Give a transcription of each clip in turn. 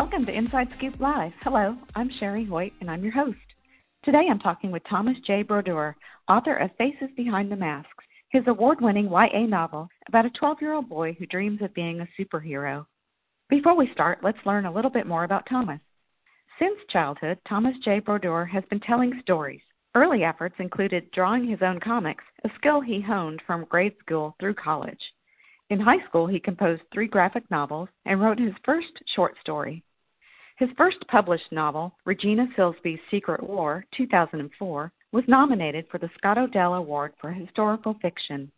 Welcome to Inside Scoop Live. Hello, I'm Sherry Hoyt, and I'm your host. Today I'm talking with Thomas J. Brodeur, author of Faces Behind the Masks, his award winning YA novel about a 12 year old boy who dreams of being a superhero. Before we start, let's learn a little bit more about Thomas. Since childhood, Thomas J. Brodeur has been telling stories. Early efforts included drawing his own comics, a skill he honed from grade school through college. In high school, he composed three graphic novels and wrote his first short story. His first published novel, Regina Silsby's Secret War, 2004, was nominated for the Scott O'Dell Award for Historical Fiction.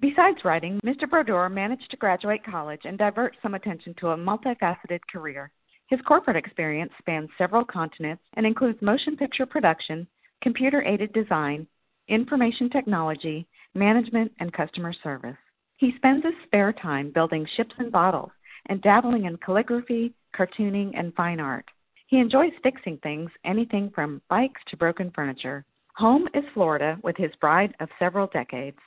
Besides writing, Mr. Brodeur managed to graduate college and divert some attention to a multifaceted career. His corporate experience spans several continents and includes motion picture production, computer aided design, information technology, management, and customer service. He spends his spare time building ships and bottles and dabbling in calligraphy, cartooning, and fine art. He enjoys fixing things, anything from bikes to broken furniture. Home is Florida with his bride of several decades.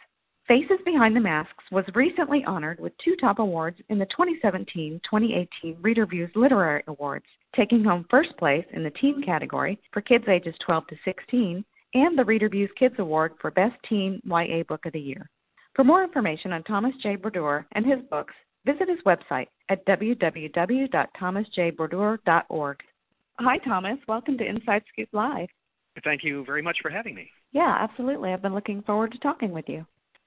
Faces Behind the Masks was recently honored with two top awards in the 2017 2018 Reader Views Literary Awards, taking home first place in the teen category for kids ages 12 to 16 and the Reader Views Kids Award for Best Teen YA Book of the Year. For more information on Thomas J. Brodeur and his books, visit his website at www.thomasjbrodeur.org. Hi, Thomas. Welcome to Inside Scoop Live. Thank you very much for having me. Yeah, absolutely. I've been looking forward to talking with you.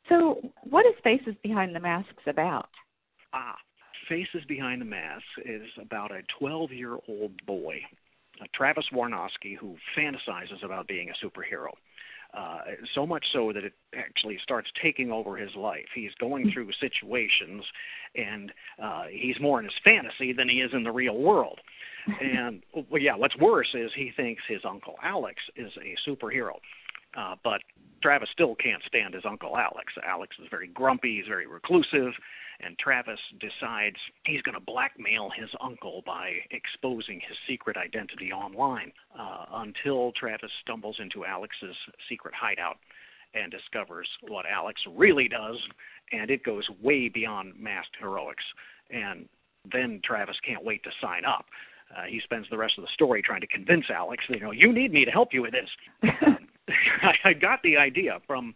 So, what is Faces Behind the Masks about? Ah, Faces Behind the Masks is about a 12 year old boy, Travis Warnoski, who fantasizes about being a superhero. Uh, so much so that it actually starts taking over his life. He's going through situations, and uh, he's more in his fantasy than he is in the real world. And well, yeah, what's worse is he thinks his uncle Alex is a superhero. Uh, but Travis still can't stand his uncle Alex. Alex is very grumpy, he's very reclusive, and Travis decides he's going to blackmail his uncle by exposing his secret identity online uh, until Travis stumbles into Alex's secret hideout and discovers what Alex really does, and it goes way beyond masked heroics. And then Travis can't wait to sign up. Uh, he spends the rest of the story trying to convince Alex, you know, you need me to help you with this. I got the idea from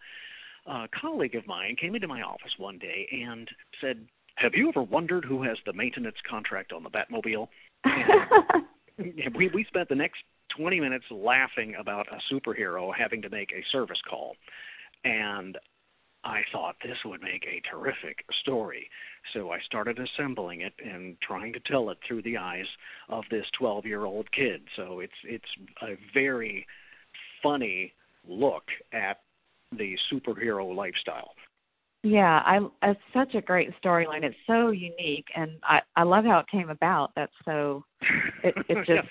a colleague of mine came into my office one day and said, "Have you ever wondered who has the maintenance contract on the Batmobile?" And we we spent the next 20 minutes laughing about a superhero having to make a service call, and I thought this would make a terrific story. So I started assembling it and trying to tell it through the eyes of this 12-year-old kid. So it's it's a very funny look at the superhero lifestyle. Yeah, I it's such a great storyline. It's so unique, and I I love how it came about. That's so it it just yeah.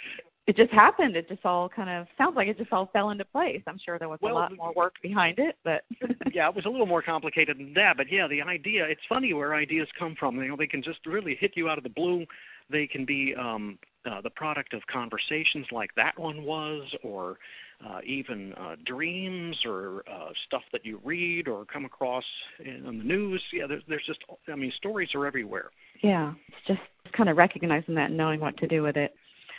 it just happened. It just all kind of sounds like it just all fell into place. I'm sure there was Well, a lot more work behind it, but yeah, it was a little more complicated than that, but yeah, the idea, it's funny where ideas come from. You know, they can just really hit you out of the blue. They can be um uh, the product of conversations like that one was or uh, even uh, dreams or uh, stuff that you read or come across in, on the news. Yeah, there's, there's just, I mean, stories are everywhere. yeah, it's just kind of recognizing that and knowing what to do with it.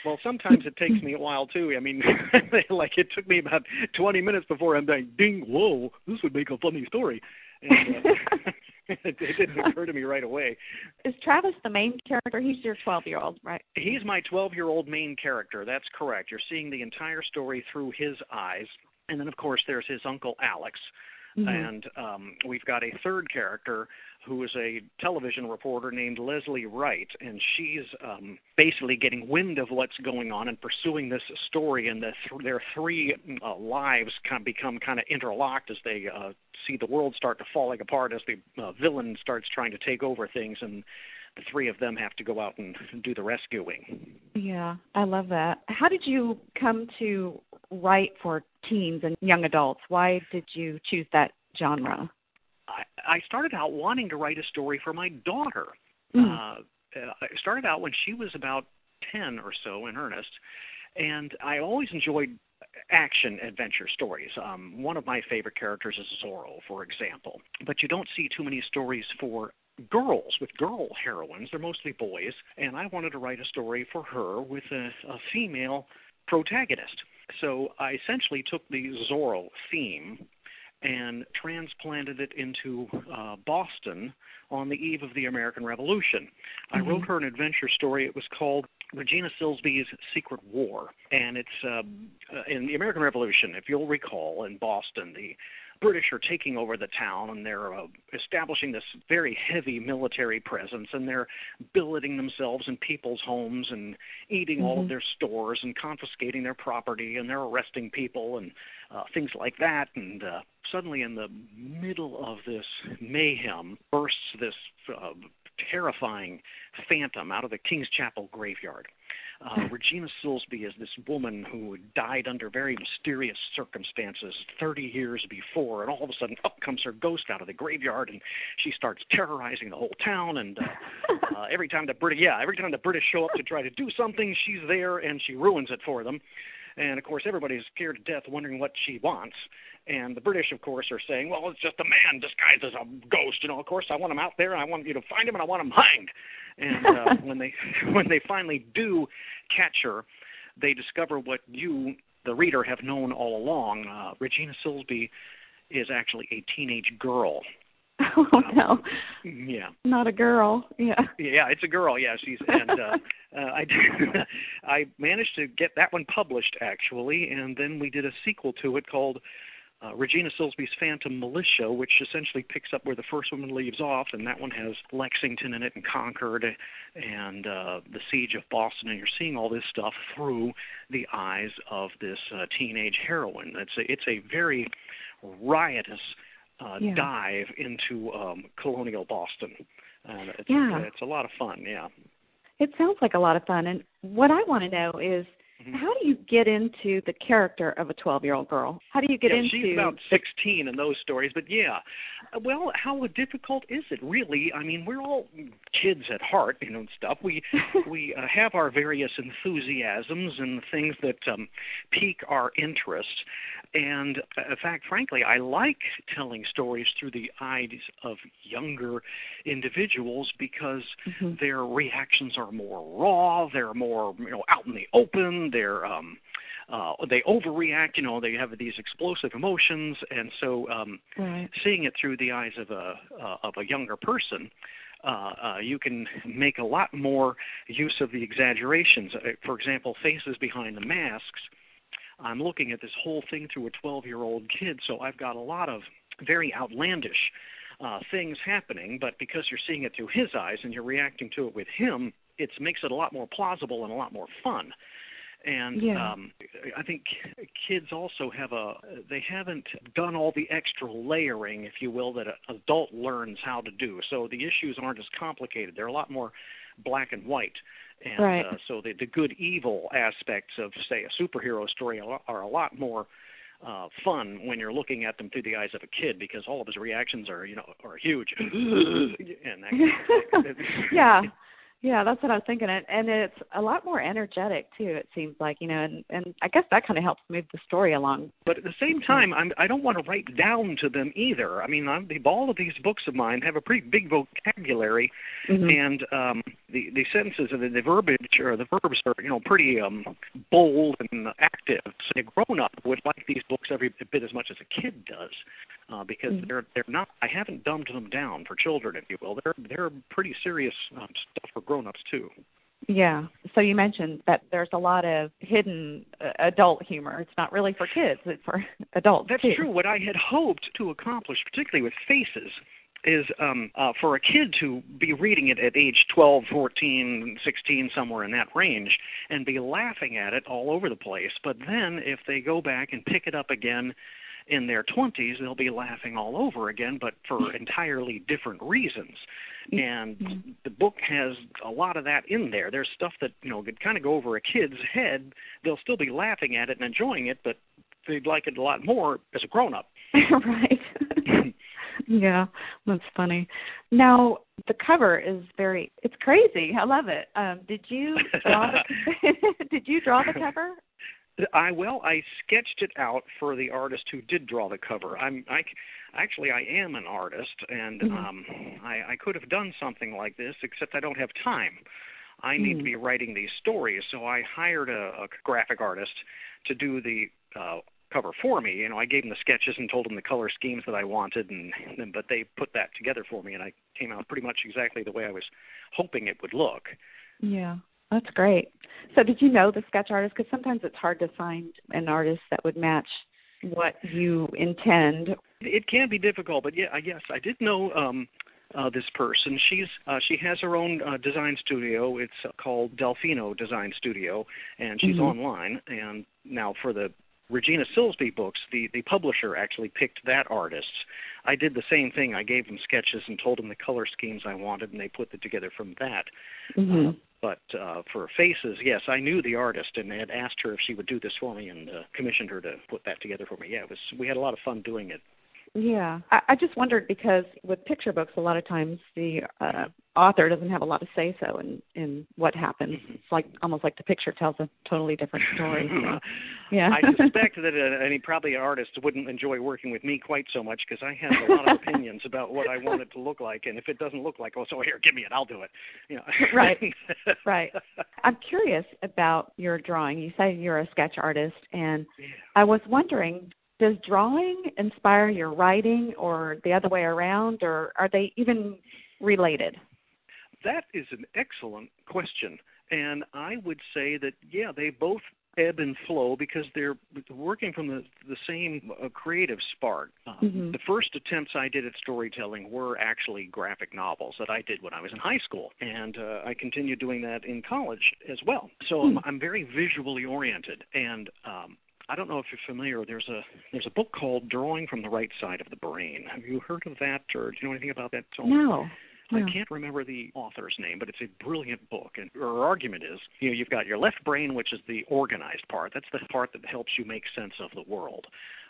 Well, sometimes it takes me a while too. I mean, like it took me about 20 minutes before I'm like, ding, whoa, this would make a funny story. And, uh, it, it didn't occur to me right away. Is Travis the main character? He's your 12 year old, right? He's my 12 year old main character. That's correct. You're seeing the entire story through his eyes. And then, of course, there's his uncle Alex. Mhm. And um, we've got a third character who is a television reporter named Leslie Wright, and she's um, basically getting wind of what's going on and pursuing this story. And the th- their three uh, lives kind of become kind of interlocked as they uh, see the world start to falling apart as the uh, villain starts trying to take over things, and the three of them have to go out and do the rescuing. Yeah, I love that. How did you come to write for teens and young adults? Why did you choose that genre? I, I started out wanting to write a story for my daughter. Mm. Uh, uh, I started out when she was about 10 or so in earnest, and I always enjoyed action adventure stories. Um, one of my favorite characters is Zorro, for example, but you don't see too many stories for girls, with girl heroines. They're mostly boys, and I wanted to write a story for her with a, a female protagonist. So I essentially took the Zorro theme and transplanted it into uh, Boston on the eve of the American Revolution. Mm-hmm. I wrote her an adventure story. It was called Regina Silsby's Secret War, and it's um, uh, in the American Revolution. If you'll recall, in Boston, the British are taking over the town and they're uh, establishing this very heavy military presence and they're billeting themselves in people's homes and eating mm-hmm. all of mm-hmm. their stores and confiscating their property and they're arresting people and uh, things like that. And uh, suddenly, in the middle of this mayhem, bursts this uh, terrifying phantom out of the King's Chapel graveyard. Uh, Regina Silsby is this woman who died under very mysterious circumstances 30 years before, and all of a sudden up comes her ghost out of the graveyard, and she starts terrorizing the whole town. And uh, uh, every time the British, yeah, every time the British show up to try to do something, she's there and she ruins it for them. And of course, everybody's scared to death, wondering what she wants. And the British, of course, are saying, "Well, it's just a man disguised as a ghost." You know, of course, I want him out there, and I want you to find him, and I want him hanged. And uh, when they when they finally do catch her, they discover what you, the reader, have known all along. Uh, Regina Silsby is actually a teenage girl. Oh no! Yeah. Not a girl. Yeah. Yeah, it's a girl. Yeah, she's and uh, uh, I I managed to get that one published actually, and then we did a sequel to it called uh, Regina Silsby's Phantom Militia, which essentially picks up where the first one leaves off, and that one has Lexington in it and Concord and uh, the siege of Boston, and you're seeing all this stuff through the eyes of this uh, teenage heroine. It's a, it's a very riotous uh, yeah. dive into um, colonial Boston. Uh, it's, yeah. it's a lot of fun. Yeah. It sounds like a lot of fun, and what I want to know is Mm-hmm. How do you get into the character of a 12 year old girl? How do you get yeah, into? She's about 16 in those stories, but yeah. Well, how difficult is it really? I mean, we're all kids at heart, you know, and stuff. We we uh, have our various enthusiasms and things that um, pique our interest. And uh, in fact, frankly, I like telling stories through the eyes of younger individuals because mm-hmm. their reactions are more raw, they're more you know out in the open, they're um, uh, they overreact. You know, they have these explosive emotions, and so um, right. seeing it through the eyes of a uh, of a younger person. Uh, uh, you can make a lot more use of the exaggerations. Uh, for example, faces behind the masks I'm looking at this whole thing through a 12 year old kid, so I've got a lot of very outlandish uh, things happening, but because you're seeing it through his eyes and you're reacting to it with him, it makes it a lot more plausible and a lot more fun. And yeah. um, I think kids also have a they haven't done all the extra layering, if you will, that an adult learns how to do. So the issues aren't as complicated. They're a lot more black and white. And right. uh, so the, the good evil aspects of, say, a superhero story are, a lot more uh, fun when you're looking at them through the eyes of a kid because all of his reactions are, you know, are huge. and that, yeah. Yeah, that's what I was thinking, and, and it's a lot more energetic too. It seems like you know, and and I guess that kind of helps move the story along. But at the same time, I'm I don't want to write down to them either. I mean, I'm, all of these books of mine have a pretty big vocabulary, mm-hmm. and um, the the sentences and the, the verbiage or the verbs are you know pretty um, bold and active. So a grown up would like these books every bit as much as a kid does, uh, because mm-hmm. they're they're not. I haven't dumbed them down for children, if you will. They're they're pretty serious um, stuff for grown-ups too. Yeah. So you mentioned that there's a lot of hidden uh, adult humor. It's not really for kids; it's for adults. That's too. true. What I had hoped to accomplish, particularly with faces, is um, uh, for a kid to be reading it at age 12, 14, 16, somewhere in that range, and be laughing at it all over the place. But then, if they go back and pick it up again in their 20s, they'll be laughing all over again, but for entirely different reasons. And mm-hmm. the book has a lot of that in there. There's stuff that, you know, could kind of go over a kid's head. They'll still be laughing at it and enjoying it, but they'd like it a lot more as a grown up. right. yeah, that's funny. Now, the cover is very it's crazy. I love it. Um did you draw the did you draw the cover? I well, I sketched it out for the artist who did draw the cover. I'm I actually I am an artist, and mm-hmm. um, I, I could have done something like this, except I don't have time. I need mm-hmm. to be writing these stories, so I hired a, a graphic artist to do the uh, cover for me. You know, I gave him the sketches and told him the color schemes that I wanted, and, and but they put that together for me, and I came out pretty much exactly the way I was hoping it would look. Yeah. That's great. So, did you know the sketch artist? Because sometimes it's hard to find an artist that would match what you intend. It can be difficult, but yeah, yes, I did know um, uh, this person. She's uh, she has her own uh, design studio. It's uh, called Delfino Design Studio, and she's mm-hmm. online. And now for the Regina Silsby books, the the publisher actually picked that artist. I did the same thing. I gave them sketches and told them the color schemes I wanted, and they put it together from that. Mm-hmm. But uh, for faces, yes, I knew the artist and had asked her if she would do this for me, and uh, commissioned her to put that together for me. Yeah, it was. We had a lot of fun doing it. Yeah, I, I just wondered because with picture books, a lot of times the uh, author doesn't have a lot of say so in in what happens. Mm-hmm. It's like almost like the picture tells a totally different story. So, yeah, I suspect that uh, any probably artist wouldn't enjoy working with me quite so much because I have a lot of opinions about what I want it to look like, and if it doesn't look like, oh, so here, give me it, I'll do it. You know. right, right. I'm curious about your drawing. You say you're a sketch artist, and yeah. I was wondering does drawing inspire your writing or the other way around or are they even related that is an excellent question and i would say that yeah they both ebb and flow because they're working from the the same uh, creative spark. Uh, mm-hmm. The first attempts I did at storytelling were actually graphic novels that I did when I was in high school, and uh, I continued doing that in college as well. So mm-hmm. I'm, I'm very visually oriented, and um, I don't know if you're familiar. There's a there's a book called Drawing from the Right Side of the Brain. Have you heard of that, or do you know anything about that? No. I can't remember the author's name, but it's a brilliant book. And her argument is, you know, you've got your left brain, which is the organized part. That's the part that helps you make sense of the world.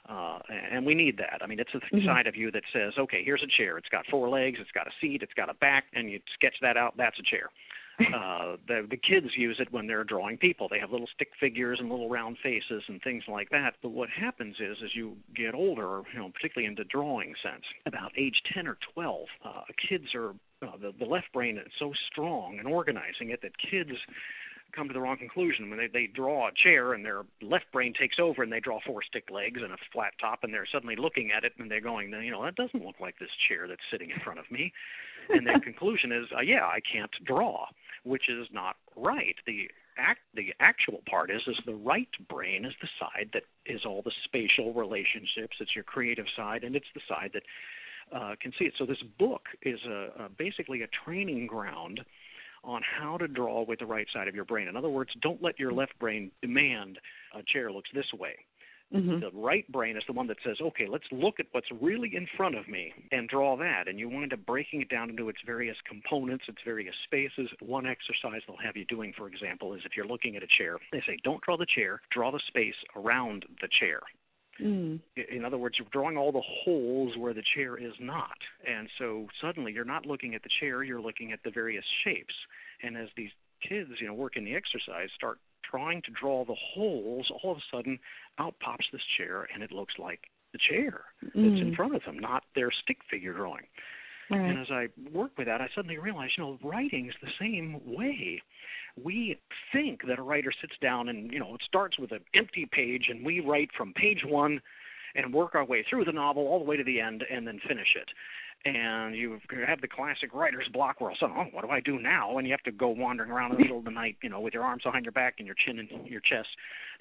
Uh, and we need that. I mean, it's the mm-hmm. side of you that says, okay, here's a chair. It's got four legs, it's got a seat, it's got a back, and you sketch that out. That's a chair uh, the the kids use it when they're drawing people. They have little stick figures and little round faces and things like that. But what happens is, as you get older, you know, particularly in the drawing sense, about age 10 or 12, uh, kids are uh, the the left brain is so strong in organizing it that kids come to the wrong conclusion when they they draw a chair and their left brain takes over and they draw four stick legs and a flat top and they're suddenly looking at it and they're going you know that doesn't look like this chair that's sitting in front of me and their conclusion is uh, yeah i can't draw which is not right. The act the actual part is is the right brain is the side that is all the spatial relationships. It's your creative side, and it's the side that uh, can see it. So this book is a, a basically a training ground on how to draw with the right side of your brain. In other words, don't let your left brain demand a chair looks this way. Mm-hmm. The right brain is the one that says, okay, let's look at what's really in front of me and draw that. And you wind up breaking it down into its various components, its various spaces. One exercise they'll have you doing, for example, is if you're looking at a chair, they say, don't draw the chair, draw the space around the chair. Mm. In other words, you're drawing all the holes where the chair is not. And so suddenly you're not looking at the chair, you're looking at the various shapes. And as these kids, you know, work in the exercise, start trying to draw the holes, all of a sudden out pops this chair and it looks like the chair that's mm. in front of them, not their stick figure drawing. Right. And as I work with that, I suddenly realized, you know, writing's the same way. We think that a writer sits down and, you know, it starts with an empty page and we write from page one and work our way through the novel all the way to the end and then finish it and you have the classic writer's block where all of a sudden, oh, what do I do now? And you have to go wandering around in the middle of the night, you know, with your arms behind your back and your chin in your chest,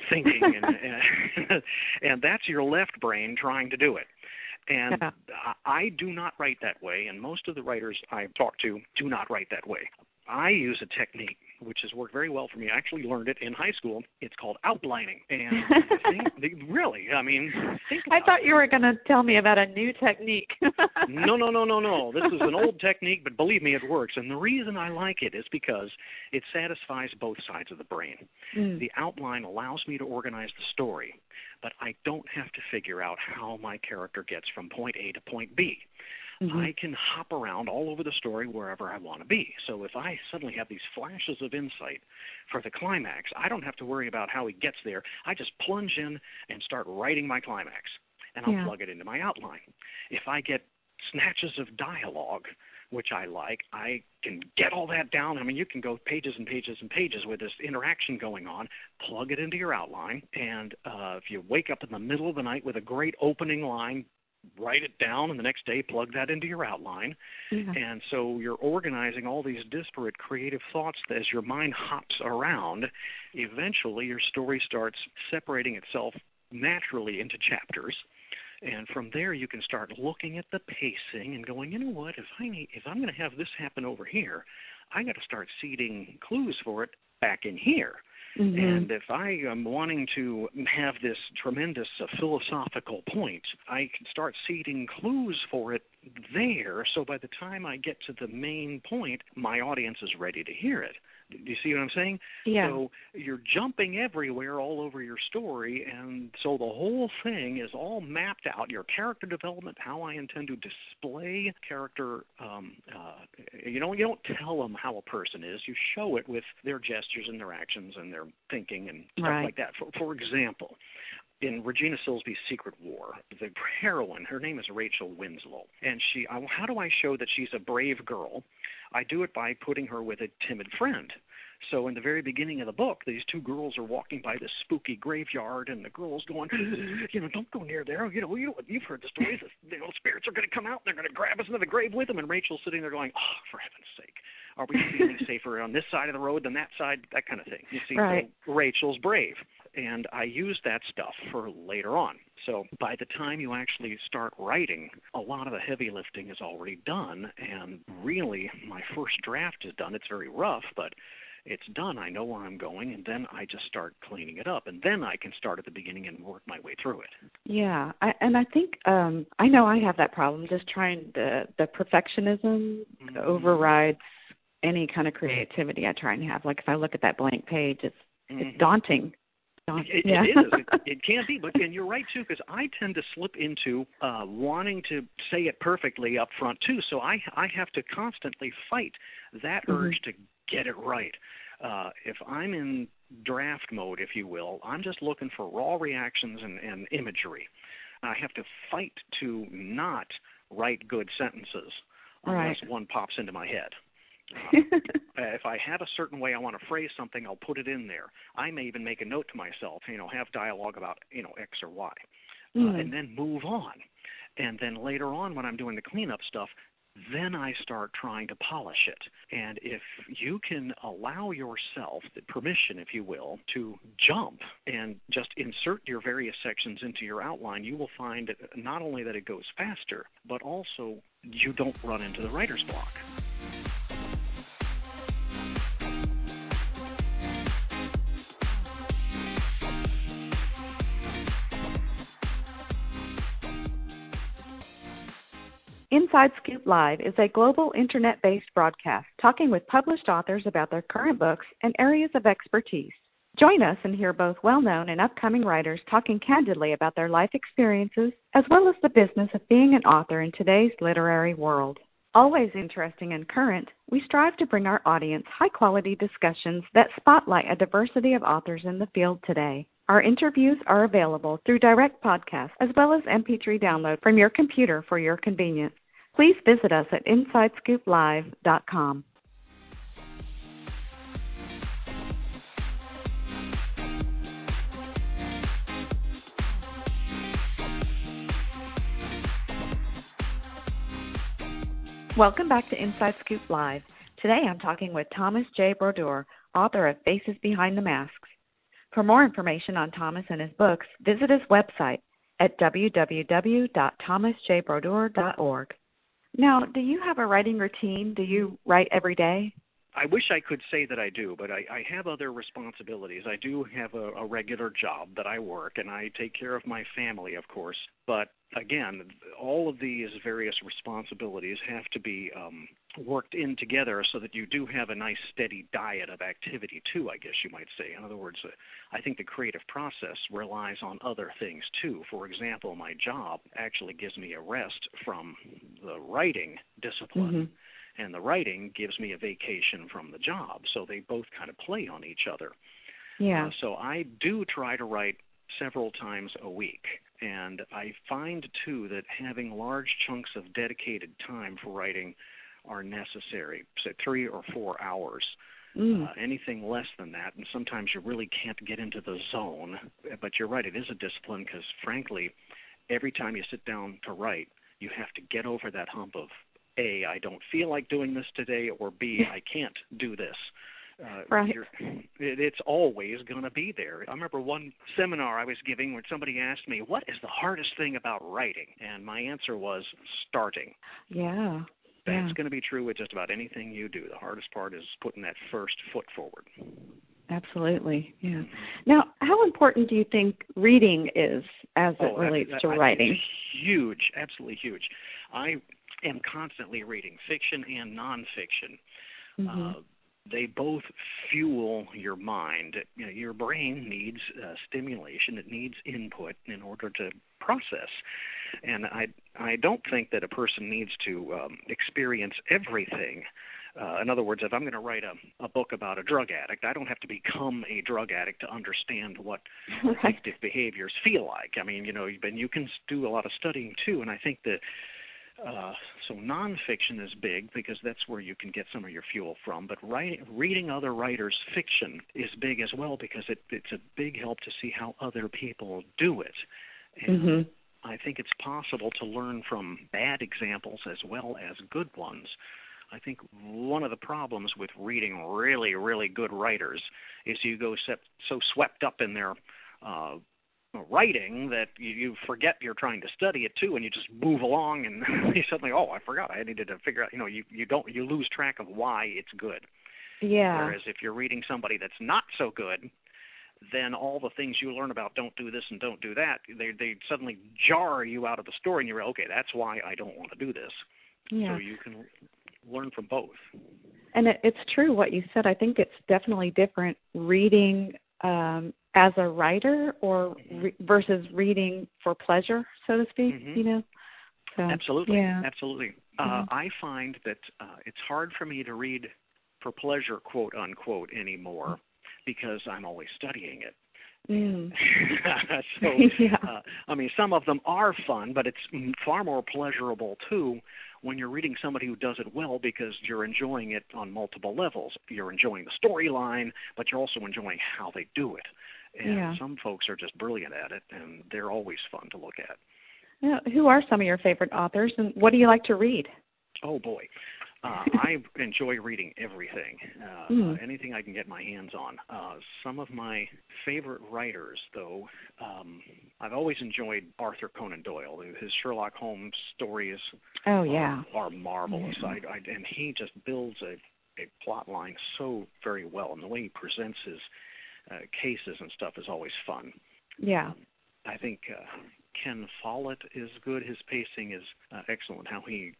thinking, and and, and that's your left brain trying to do it. And yeah. I do not write that way, and most of the writers I talk to do not write that way. I use a technique which has worked very well for me. I actually learned it in high school. It's called outlining, and think, really, I mean, I thought you were going to tell me about a new technique. no, no, no, no, no. This is an old technique, but believe me, it works. And the reason I like it is because it satisfies both sides of the brain. Mm. The outline allows me to organize the story, but I don't have to figure out how my character gets from point A to point B. mm-hmm. I can hop around all over the story wherever I want to be. So if I suddenly have these flashes of insight for the climax, I don't have to worry about how he gets there. I just plunge in and start writing my climax, and I'll yeah. plug it into my outline. If I get snatches of dialogue which I like. I can get all that down. I mean, you can go pages and pages and pages with this interaction going on, plug it into your outline, and uh, if you wake up in the middle of the night with a great opening line, write it down and the next day plug that into your outline. Yeah. and so you're organizing all these disparate creative thoughts as your mind hops around eventually your story starts separating itself naturally into chapters. And from there you can start looking at the pacing and going you know what? If i need, if i'm going to have this happen over here i got to start seeding clues for it back in here mm-hmm. and if i am wanting to have this tremendous uh, philosophical point i can start seeding clues for it there so by the time i get to the main point my audience is ready to hear it do you see what I'm saying? Yeah. So you're jumping everywhere all over your story, and so the whole thing is all mapped out. Your character development, how I intend to display character. Um, uh, you know, you don't tell them how a person is. You show it with their gestures and their actions and their thinking and stuff right. like that. For, for example, in Regina Silsby's Secret War, the heroine, her name is Rachel Winslow, and she. How do I show that she's a brave girl? I do it by putting her with a timid friend. So in the very beginning of the book, these two girls are walking by this spooky graveyard, and the girl's going, you know, don't go near there. You know, you know, you've heard the stories. You know, spirits are going to come out. And They're going to grab us into the grave with them. And Rachel's sitting there going, oh, for heaven's sake, are we feeling safer on this side of the road than that side? That kind of thing. You see, right. so Rachel's brave and I use that stuff for later on. So by the time you actually start writing, a lot of the heavy lifting is already done, and really my first draft is done. It's very rough, but it's done. I know where I'm going, and then I just start cleaning it up, and then I can start at the beginning and work my way through it. Yeah, I, and I think um I know I have that problem. Just trying the the perfectionism mm-hmm. overrides any kind of creativity I try and have. Like if I look at that blank page, it's mm-hmm. it's daunting it, yeah. it is. It, it can be, but and you're right too, because I tend to slip into uh, wanting to say it perfectly up front too. So I I have to constantly fight that mm-hmm. urge to get it right. Uh, if I'm in draft mode, if you will, I'm just looking for raw reactions and, and imagery. I have to fight to not write good sentences unless right. one pops into my head. Uh, if I have a certain way I want to phrase something, I'll put it in there. I may even make a note to myself, you know, have dialogue about, you know, X or Y, mm. uh, and then move on. And then later on, when I'm doing the cleanup stuff, then I start trying to polish it. And if you can allow yourself the permission, if you will, to jump and just insert your various sections into your outline, you will find not only that it goes faster, but also you don't run into the writer's block. Inside Scoop Live is a global internet based broadcast talking with published authors about their current books and areas of expertise. Join us and hear both well known and upcoming writers talking candidly about their life experiences as well as the business of being an author in today's literary world. Always interesting and current, we strive to bring our audience high quality discussions that spotlight a diversity of authors in the field today. Our interviews are available through direct podcast as well as MP3 download from your computer for your convenience. Please visit us at InsideScoopLive.com. Welcome back to Inside Scoop Live. Today I'm talking with Thomas J. Brodeur, author of Faces Behind the Masks. For more information on Thomas and his books, visit his website at www.thomasjbrodeur.org. Now, do you have a writing routine? Do you write every day? I wish I could say that I do, but I, I have other responsibilities. I do have a, a regular job that I work, and I take care of my family, of course. But again, all of these various responsibilities have to be um, worked in together so that you do have a nice steady diet of activity too i guess you might say in other words uh, i think the creative process relies on other things too for example my job actually gives me a rest from the writing discipline, mm-hmm. and the writing gives me a vacation from the job. So they both kind of play on each other. Yeah. Uh, so I do try to write several times a week. And I find too that having large chunks of dedicated time for writing are necessary, say three or four hours. Mm. Uh, anything less than that, and sometimes you really can't get into the zone. But you're right; it is a discipline because, frankly, every time you sit down to write, you have to get over that hump of a I don't feel like doing this today, or b I can't do this. Uh, right. It, it's always going to be there. I remember one seminar I was giving when somebody asked me, "What is the hardest thing about writing?" And my answer was starting. Yeah. That's yeah. going to be true with just about anything you do. The hardest part is putting that first foot forward. Absolutely. Yeah. Mm-hmm. Now, how important do you think reading is as it oh, relates that, to writing? Huge, absolutely huge. I am constantly reading fiction and nonfiction. Mm-hmm. Uh, they both fuel your mind. You know, your brain needs uh, stimulation; it needs input in order to process. And I I don't think that a person needs to um, experience everything. Uh, in other words, if I'm going to write a, a book about a drug addict, I don't have to become a drug addict to understand what addictive behaviors feel like. I mean, you know, and you can do a lot of studying too. And I think that uh, so nonfiction is big because that's where you can get some of your fuel from. But writing, reading other writers' fiction is big as well because it, it's a big help to see how other people do it. And mm-hmm. I think it's possible to learn from bad examples as well as good ones. I think one of the problems with reading really, really good writers is you go so swept up in their uh, writing that you, you forget you're trying to study it too, and you just move along, and you suddenly, oh, I forgot, I needed to figure out. You know, you you don't you lose track of why it's good. Yeah. Whereas if you're reading somebody that's not so good, then all the things you learn about don't do this and don't do that, they they suddenly jar you out of the story, and you're like okay. That's why I don't want to do this. Yeah. So you can learn from both. And it, it's true what you said. I think it's definitely different reading um, as a writer or re- versus reading for pleasure, so to speak. Mm-hmm. You know. So, absolutely, yeah. absolutely. Uh, mm-hmm. I find that uh, it's hard for me to read for pleasure, quote unquote, anymore because I'm always studying it. Mm. so, yeah. uh, I mean, some of them are fun, but it's far more pleasurable too when you're reading somebody who does it well because you're enjoying it on multiple levels. You're enjoying the storyline, but you're also enjoying how they do it. And yeah. some folks are just brilliant at it, and they're always fun to look at. Now, who are some of your favorite authors, and what do you like to read? Oh boy, uh, I enjoy reading everything, uh, mm. anything I can get my hands on. Uh, some of my favorite writers, though, um, I've always enjoyed Arthur Conan Doyle. His Sherlock Holmes stories. Oh yeah, are, are marvelous. I, I, and he just builds a a plot line so very well, and the way he presents his uh, cases and stuff is always fun. Yeah. I think uh, Ken Follett is good. His pacing is uh, excellent. How he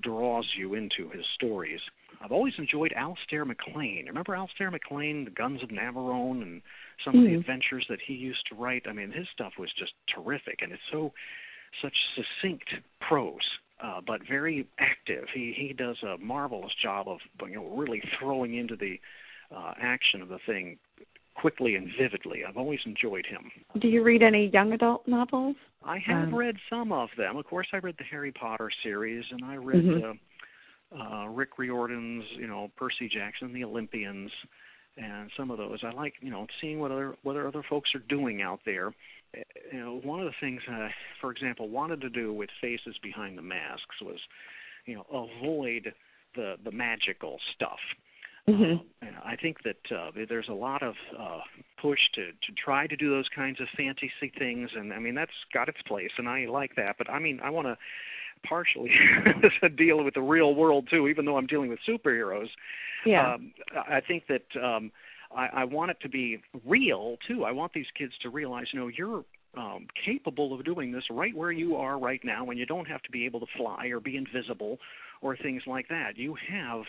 draws you into his stories. I've always enjoyed Alistair MacLean. Remember Alistair MacLean, The Guns of Navarone, and some mm-hmm. of the adventures that he used to write? I mean, his stuff was just terrific, and it's so such succinct prose, uh, but very active. He he does a marvelous job of you know really throwing into the uh, action of the thing quickly and vividly. I've always enjoyed him. Do you read any young adult novels? I have um, read some of them. Of course, I read the Harry Potter series, and I read mm-hmm. uh, uh, Rick Riordan's, you know, Percy Jackson, The Olympians, and some of those. I like, you know, seeing what other what other folks are doing out there. You know, one of the things, uh, for example, wanted to do with Faces Behind the Masks was, you know, avoid the the magical stuff Mm-hmm. Uh, I think that uh, there's a lot of uh, push to to try to do those kinds of fantasy things, and I mean that's got its place, and I like that. But I mean, I want to partially deal with the real world too, even though I'm dealing with superheroes. Yeah. Um, I think that um, I, I want it to be real too. I want these kids to realize, you know, you're um, capable of doing this right where you are right now, and you don't have to be able to fly or be invisible or things like that. You have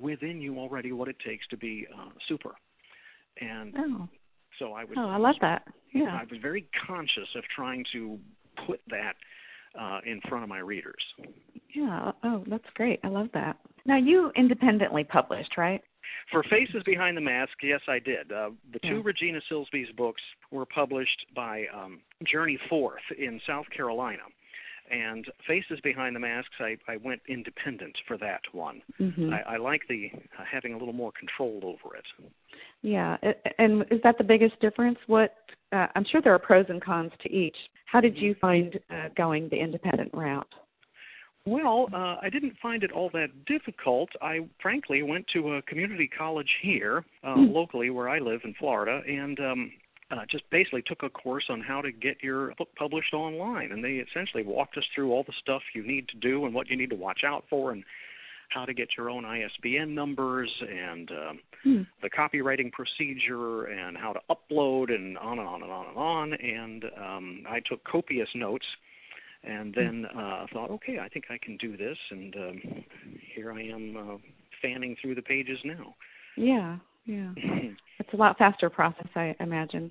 within you already what it takes to be uh, super. And oh. so I was. Oh, I love that. Yeah. I was very conscious of trying to put that uh, in front of my readers. Yeah. Oh, that's great. I love that. Now you independently published, right? For Faces Behind the Mask, yes, I did. Uh, the two yeah. Regina Silsby's books were published by um, Journey Forth in South Carolina. And Faces Behind the Masks, I, I went independent for that one. Mm-hmm. I, I like the uh, having a little more control over it. Yeah, and is that the biggest difference? What uh, I'm sure there are pros and cons to each. How did you find uh, going the independent route? Well, uh, I didn't find it all that difficult. I frankly went to a community college here, uh, mm. locally where I live in Florida, and um, uh, just basically took a course on how to get your book published online. And they essentially walked us through all the stuff you need to do and what you need to watch out for, and how to get your own ISBN numbers and um, mm. the copywriting procedure and how to upload and on and on and on and on. And um, I took copious notes and hmm. then uh, thought, okay, I think I can do this, and um, here I am uh, fanning through the pages now. Yeah, yeah, it's a lot faster process, I imagine.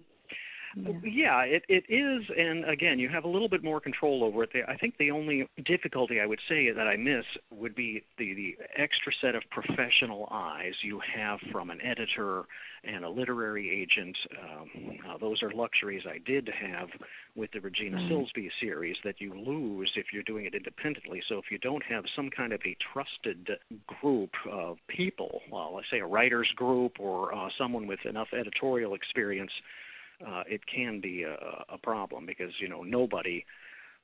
Yeah. yeah, it it is, and again, you have a little bit more control over it. I think the only difficulty I would say that I miss would be the the extra set of professional eyes you have from an editor and a literary agent. Um, uh, those are luxuries I did have with the Regina mm. Silsby series that you lose if you're doing it independently. So if you don't have some kind of a trusted group of people, well, let's say a writers group or uh, someone with enough editorial experience uh, it can be a, a problem because you know nobody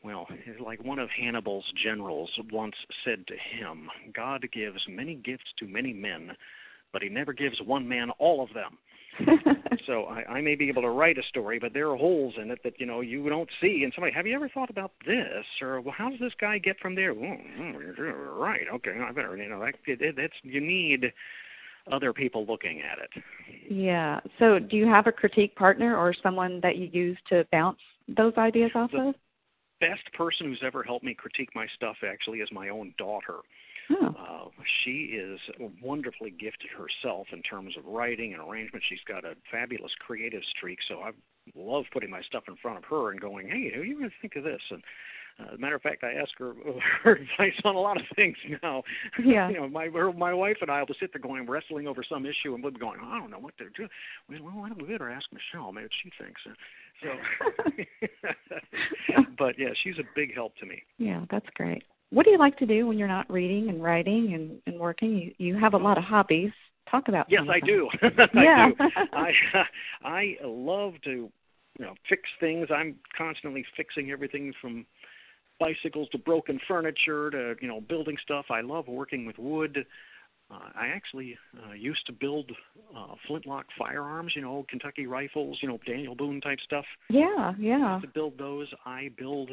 well, like one of Hannibal's generals once said to him, God gives many gifts to many men, but he never gives one man all of them. so I, I may be able to write a story, but there are holes in it that you know you don't see. And somebody, have you ever thought about this? Or well, how does this guy get from there? Oh, right, okay, I better. You know, that, it, it, it's you need other people looking at it. Yeah. So, do you have a critique partner or someone that you use to bounce those ideas off the of? Best person who's ever helped me critique my stuff actually is my own daughter. Oh. Uh, she is wonderfully gifted herself in terms of writing and arrangement. She's got a fabulous creative streak, so I love putting my stuff in front of her and going, "Hey, who are you going to think of this?" And uh, as a matter of fact, I ask her her advice on a lot of things now. Yeah. you know, my my wife and I will sit there going wrestling over some issue, and we'll be going, I don't know what to do. We well, why don't we better ask Michelle? Maybe she thinks. So, but yeah, she's a big help to me. Yeah, that's great. What do you like to do when you're not reading and writing and, and working? You you have a lot of hobbies. Talk about. Yes, I do. yeah. I do. I I love to you know fix things. I'm constantly fixing everything from bicycles to broken furniture to you know building stuff. I love working with wood. Uh, I actually uh, used to build uh, flintlock firearms, you know, Kentucky rifles, you know, Daniel Boone type stuff. Yeah, yeah. To build those, I build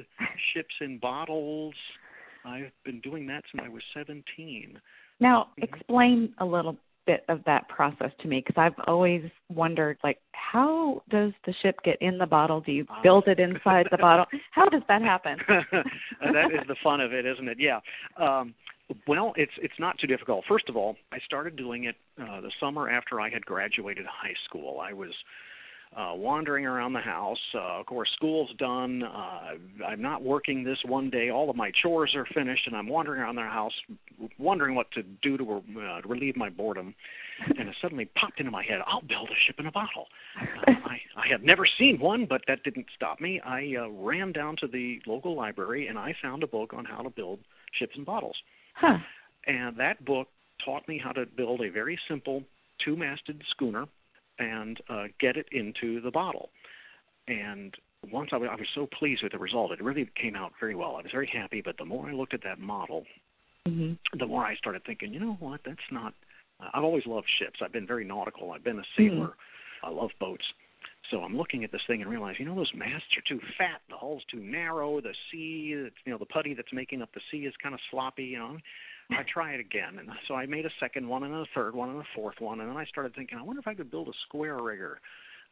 ships in bottles. I've been doing that since I was 17. Now, mm-hmm. explain a little bit of that process to me because I've always wondered like how does the ship get in the bottle? Do you build it inside the bottle? How does that happen? that is the fun of it, isn't it? Yeah. Um well, it's it's not too difficult. First of all, I started doing it uh, the summer after I had graduated high school. I was uh, wandering around the house. Uh, of course, school's done. Uh, I'm not working this one day. All of my chores are finished, and I'm wandering around the house, wondering what to do to uh, relieve my boredom. And it suddenly popped into my head: I'll build a ship in a bottle. Uh, I, I had never seen one, but that didn't stop me. I uh, ran down to the local library and I found a book on how to build ships and bottles. Huh. And that book taught me how to build a very simple two-masted schooner and uh, get it into the bottle. And once I was, I was so pleased with the result, it really came out very well. I was very happy. But the more I looked at that model, mm-hmm. the more I started thinking, you know what? That's not. Uh, I've always loved ships. I've been very nautical. I've been a sailor. Mm-hmm. I love boats. So I'm looking at this thing and realize, you know, those masts are too fat. The hull's too narrow. The sea, you know, the putty that's making up the sea is kind of sloppy. You know, I try it again, and so I made a second one and a third one and a fourth one, and then I started thinking, I wonder if I could build a square rigger,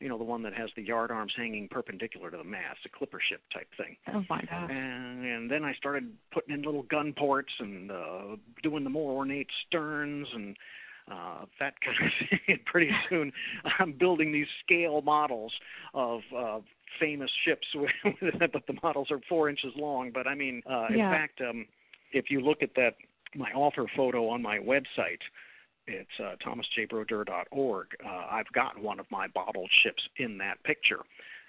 you know, the one that has the yard arms hanging perpendicular to the mast, a clipper ship type thing. Oh my gosh! And, and then I started putting in little gun ports and uh, doing the more ornate sterns and uh, that kind of thing. And pretty soon, I'm building these scale models of uh, famous ships, but the models are four inches long. But I mean, uh, yeah. in fact. um if you look at that my author photo on my website, it's uh, thomasjbrodeur.org. Uh, I've got one of my bottled ships in that picture.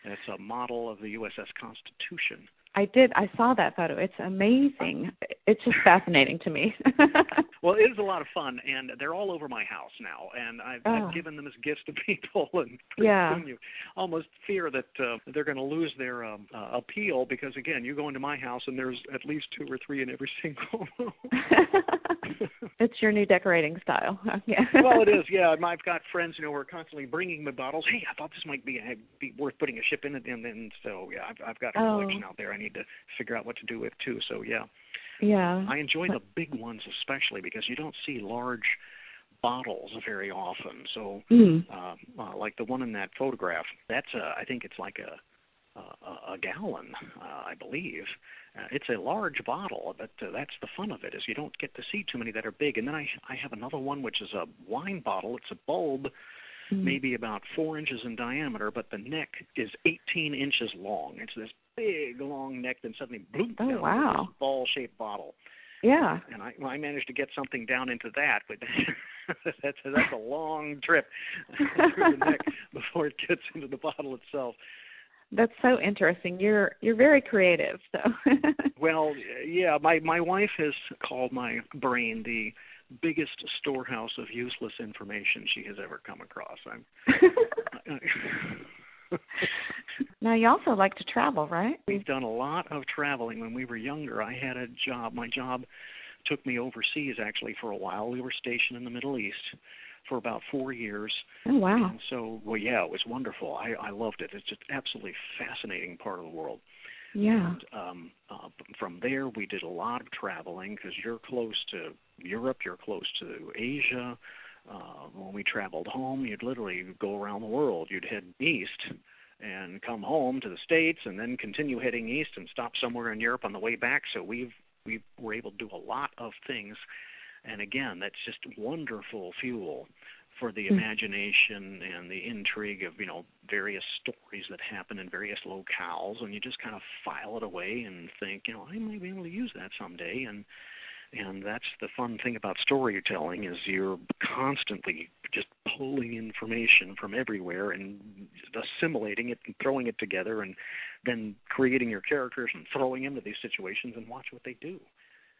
It's a model of the USS Constitution. I did. I saw that photo. It's amazing. It's just fascinating to me. well, it is a lot of fun, and they're all over my house now, and I've, oh. I've given them as gifts to people, and yeah. you almost fear that uh, they're going to lose their um, uh, appeal because, again, you go into my house and there's at least two or three in every single room. it's your new decorating style. yeah. well, it is. Yeah, I've got friends, you know, who are constantly bringing me bottles. Hey, I thought this might be, be worth putting a ship in, it, and then so yeah, I've, I've got a oh. collection out there. I need to figure out what to do with too. So yeah. Yeah. I enjoy the big ones especially because you don't see large bottles very often. So, mm. uh, uh, like the one in that photograph, that's a, I think it's like a a, a gallon, uh, I believe. Uh, it's a large bottle, but uh, that's the fun of it is you don't get to see too many that are big. And then I I have another one which is a wine bottle. It's a bulb mm-hmm. maybe about four inches in diameter, but the neck is 18 inches long. It's this big, long neck, then suddenly bloop oh, down wow. this ball-shaped bottle. Yeah. And I, I managed to get something down into that, but that's that's a long trip through the neck before it gets into the bottle itself. That's so interesting. You're you're very creative. So. well, yeah. My my wife has called my brain the biggest storehouse of useless information she has ever come across. I'm. now you also like to travel, right? We've done a lot of traveling. When we were younger, I had a job. My job took me overseas actually for a while. We were stationed in the Middle East for about four years. Oh wow! And so, well, yeah, it was wonderful. I I loved it. It's just absolutely fascinating part of the world. Yeah. And, um, uh, from there, we did a lot of traveling because you're close to Europe, you're close to Asia. Uh, when we traveled home, you'd literally go around the world. You'd head east and come home to the states, and then continue heading east and stop somewhere in Europe on the way back. So we've we were able to do a lot of things, and again, that's just wonderful fuel for the mm-hmm. imagination and the intrigue of you know various stories that happen in various locales and you just kind of file it away and think you know i might be able to use that someday and and that's the fun thing about storytelling is you're constantly just pulling information from everywhere and assimilating it and throwing it together and then creating your characters and throwing them into these situations and watch what they do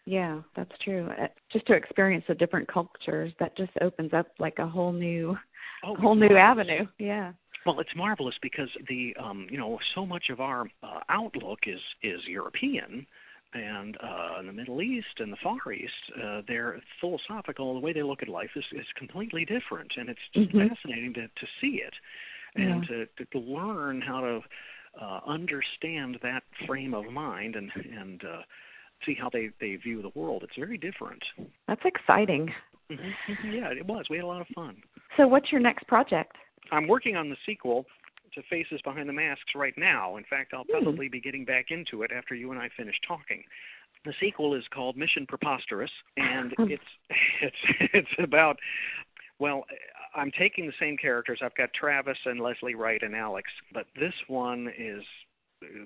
yeah, that's true. Uh, just to experience the different cultures, that just opens up like a whole new, oh, whole new avenue. Yeah. Well, it's marvelous because the um, you know so much of our uh, outlook is is European, and uh, in the Middle East and the Far East, uh, their philosophical the way they look at life is is completely different, and it's just mm-hmm. fascinating to to see it and yeah. to, to learn how to uh, understand that frame of mind and and uh, see how they they view the world. It's very different. That's exciting. Mm-hmm. Yeah, it was. We had a lot of fun. So, what's your next project? I'm working on the sequel to Faces Behind the Masks right now. In fact, I'll hmm. probably be getting back into it after you and I finish talking. The sequel is called Mission Preposterous, and it's it's it's about well, I'm taking the same characters. I've got Travis and Leslie Wright and Alex, but this one is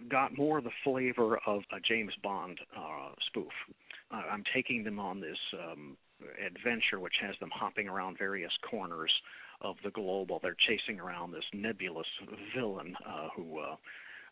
got more of the flavor of a James Bond uh, spoof. Uh, I'm taking them on this um, adventure, which has them hopping around various corners of the globe while they're chasing around this nebulous villain uh, who uh,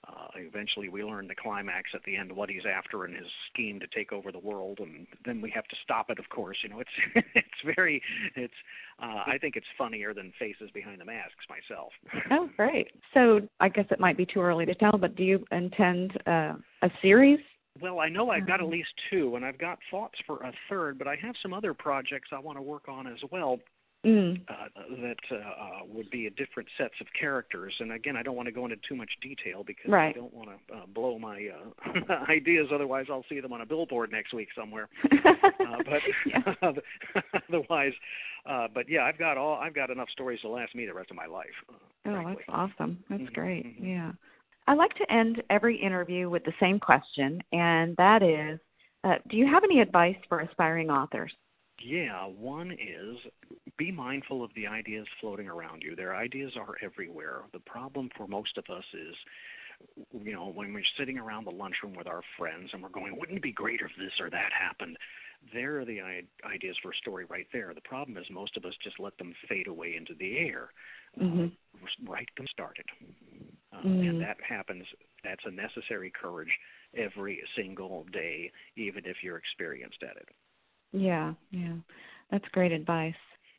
uh, eventually we learn the climax at the end what he's after in his scheme to take over the world and then we have to stop it of course. You know it's it's very it's uh i think it's funnier than faces behind the masks myself. Oh great. So i guess it might be too early to tell but do you intend uh, a series? Well, I know I've got at least two, and I've got thoughts for a third, but I have some other projects I want to work on as well mm. uh, that uh, uh, would be a different sets of characters. And again, I don't want to go into too much detail because right. I don't want to uh, blow my uh, ideas. Otherwise, I'll see them on a billboard next week somewhere. uh, but otherwise, uh, but yeah, I've got all I've got enough stories to last me the rest of my life. Uh, oh, frankly. that's awesome. That's mm-hmm, great. Mm-hmm. Yeah. I like to end every interview with the same question, and that is uh, Do you have any advice for aspiring authors? Yeah, one is be mindful of the ideas floating around you. Their ideas are everywhere. The problem for most of us is you know, when we're sitting around the lunchroom with our friends and we're going, wouldn't it be great if this or that happened? There are the ideas for a story right there. The problem is most of us just let them fade away into the air. Mm-hmm. Uh, right them started. Uh, mm-hmm. And that happens, that's a necessary courage every single day, even if you're experienced at it. Yeah, yeah. That's great advice.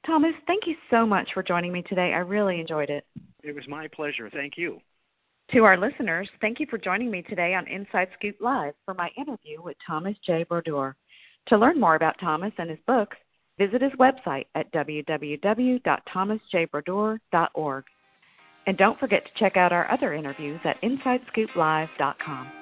Thomas, thank you so much for joining me today. I really enjoyed it. It was my pleasure. Thank you. To our listeners, thank you for joining me today on Inside Scoop Live for my interview with Thomas J. Brodeur. To learn more about Thomas and his books, visit his website at www.thomasjbrodeur.org. And don't forget to check out our other interviews at InsideScoopLive.com.